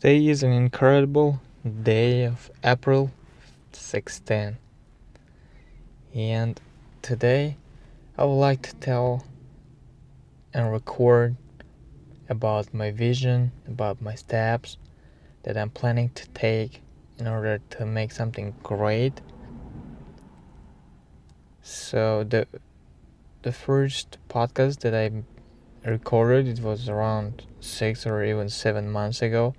Today is an incredible day of April 16. And today I would like to tell and record about my vision, about my steps that I'm planning to take in order to make something great. So the the first podcast that I recorded it was around 6 or even 7 months ago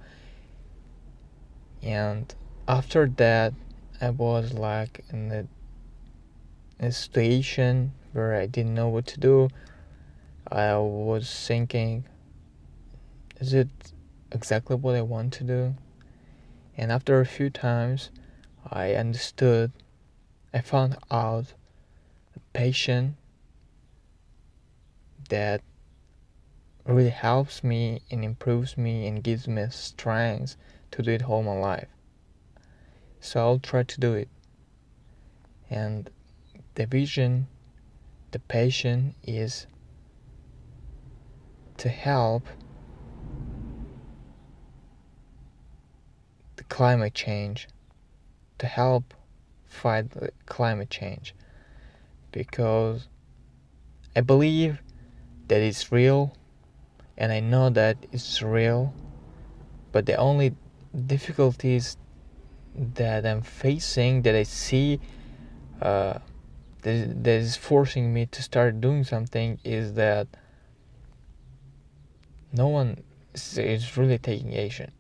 and after that i was like in a, a situation where i didn't know what to do. I was thinking is it exactly what i want to do? And after a few times i understood i found out a patient that really helps me and improves me and gives me strength to do it all my life. So I'll try to do it. And the vision, the passion is to help the climate change, to help fight the climate change. Because I believe that it's real and I know that it's real, but the only difficulties that I'm facing that I see uh, that, that is forcing me to start doing something is that no one is really taking action.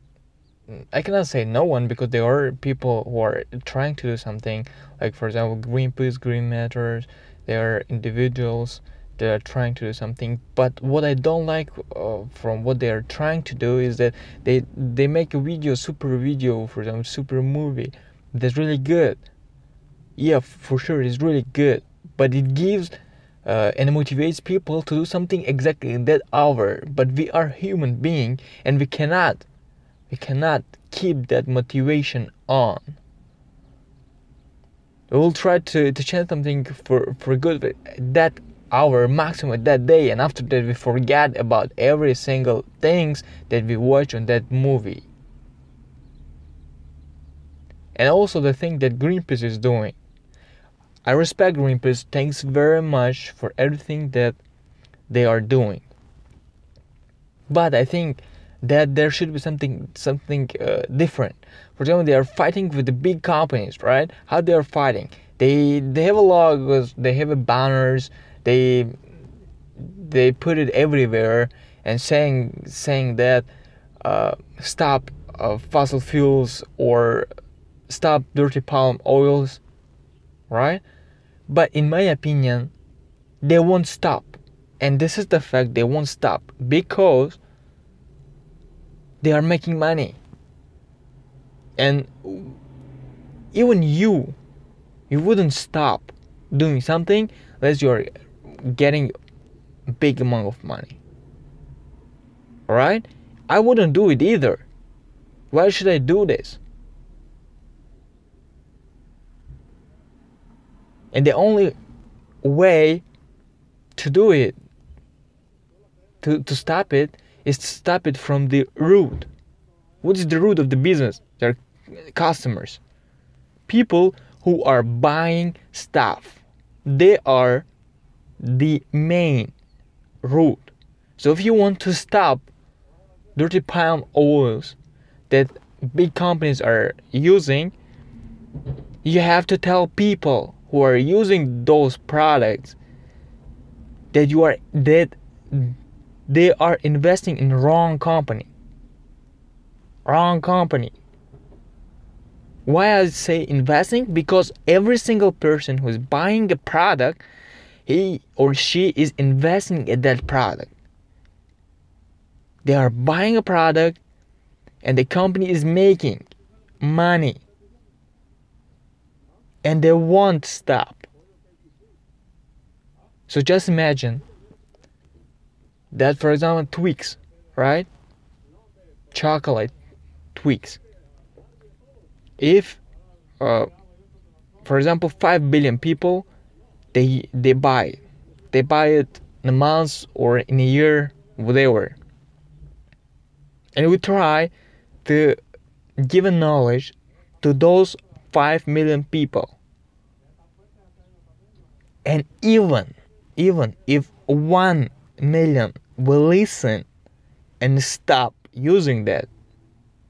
I cannot say no one because there are people who are trying to do something, like for example, Greenpeace, Green Matters. There are individuals they are trying to do something but what i don't like uh, from what they are trying to do is that they they make a video super video for example super movie that's really good. Yeah for sure it's really good but it gives uh, and motivates people to do something exactly in that hour. But we are human being and we cannot we cannot keep that motivation on. We will try to, to change something for, for good but that hour maximum that day and after that we forget about every single things that we watch on that movie. And also the thing that greenpeace is doing. I respect greenpeace. Thanks very much for everything that they are doing. But i think that there should be something something uh, different. For example they are fighting with the big companies right? How they are fighting? They they have a logos they have a banners they they put it everywhere and saying saying that uh, stop uh, fossil fuels or stop dirty palm oils right? But in my opinion they won't stop. And this is the fact they won't stop because they are making money. And even you you wouldn't stop doing something unless you're getting big amount of money. Alright? I wouldn't do it either. Why should I do this? And the only way to do it, to, to stop it, is to stop it from the root. What is the root of the business? Their customers. People who are buying stuff. They are the main root. So if you want to stop dirty palm oils that big companies are using, you have to tell people who are using those products that you are that they are investing in wrong company. Wrong company. Why I say investing? Because every single person who is buying a product he or she is investing in that product. They are buying a product and the company is making money and they won't stop. So just imagine that, for example, Twix, right? Chocolate Twix. If, uh, for example, 5 billion people they they buy. They buy it in a month or in a year, whatever. And we try to give knowledge to those 5 million people and even even if 1 million will listen and stop using that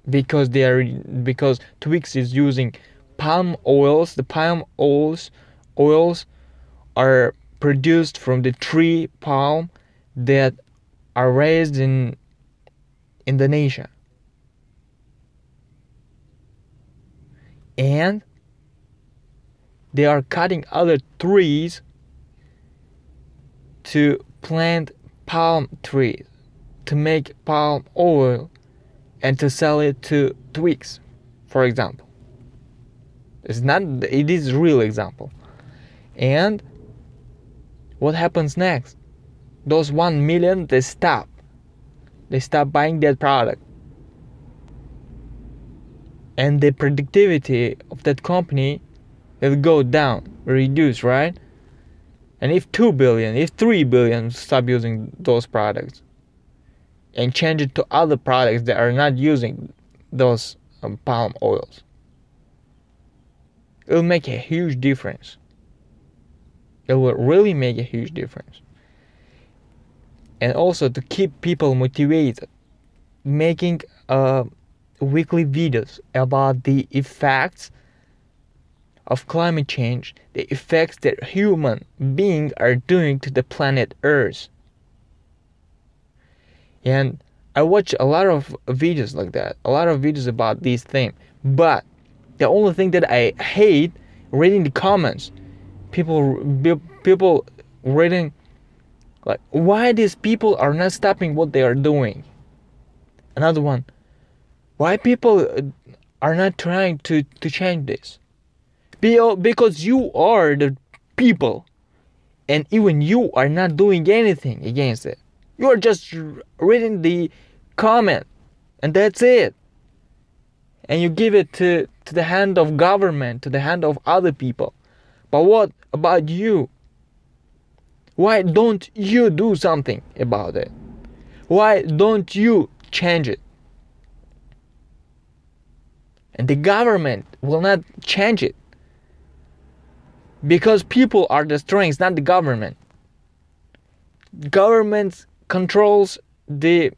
because they are because Twix is using palm oils the palm oils oils are produced from the tree palm that are raised in Indonesia and they are cutting other trees to plant palm trees to make palm oil and to sell it to Twix, for example. It's not it is real example. And what happens next? Those one million they stop. They stop buying that product. And the productivity of that company will go down, reduce, right? And if 2 billion, if 3 billion stop using those products and change it to other products that are not using those um, palm oils, it will make a huge difference. It will really make a huge difference. And also to keep people motivated, making uh, weekly videos about the effects of climate change, the effects that human beings are doing to the planet Earth. And I watch a lot of videos like that, a lot of videos about these things. But the only thing that I hate reading the comments, people people reading like why these people are not stopping what they are doing. Another one, why people are not trying to to change this? Because you are the people and even you are not doing anything against it. You are just reading the comment and that's it. And you give it to, to the hand of government to the hand of other people but what about you? Why don't you do something about it? Why don't you change it? And the government will not change it. Because people are the strength not the government. Government controls the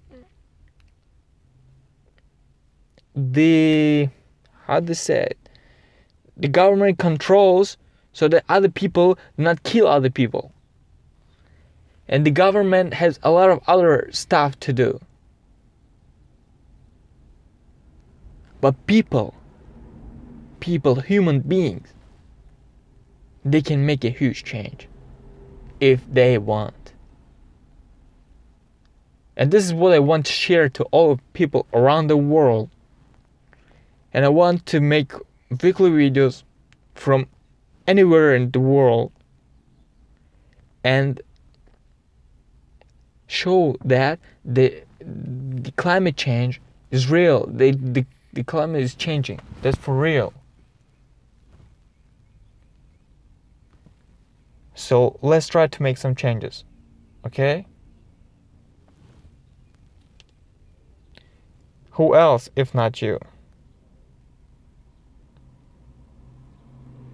the how to say it? The government controls so that other people do not kill other people and the government has a lot of other stuff to do but people people human beings they can make a huge change if they want. And this is what I want to share to all people around the world. And I want to make weekly videos from anywhere in the world and show that the, the climate change is real. The, the, the climate is changing. That's for real. So let's try to make some changes. Okay? Who else if not you?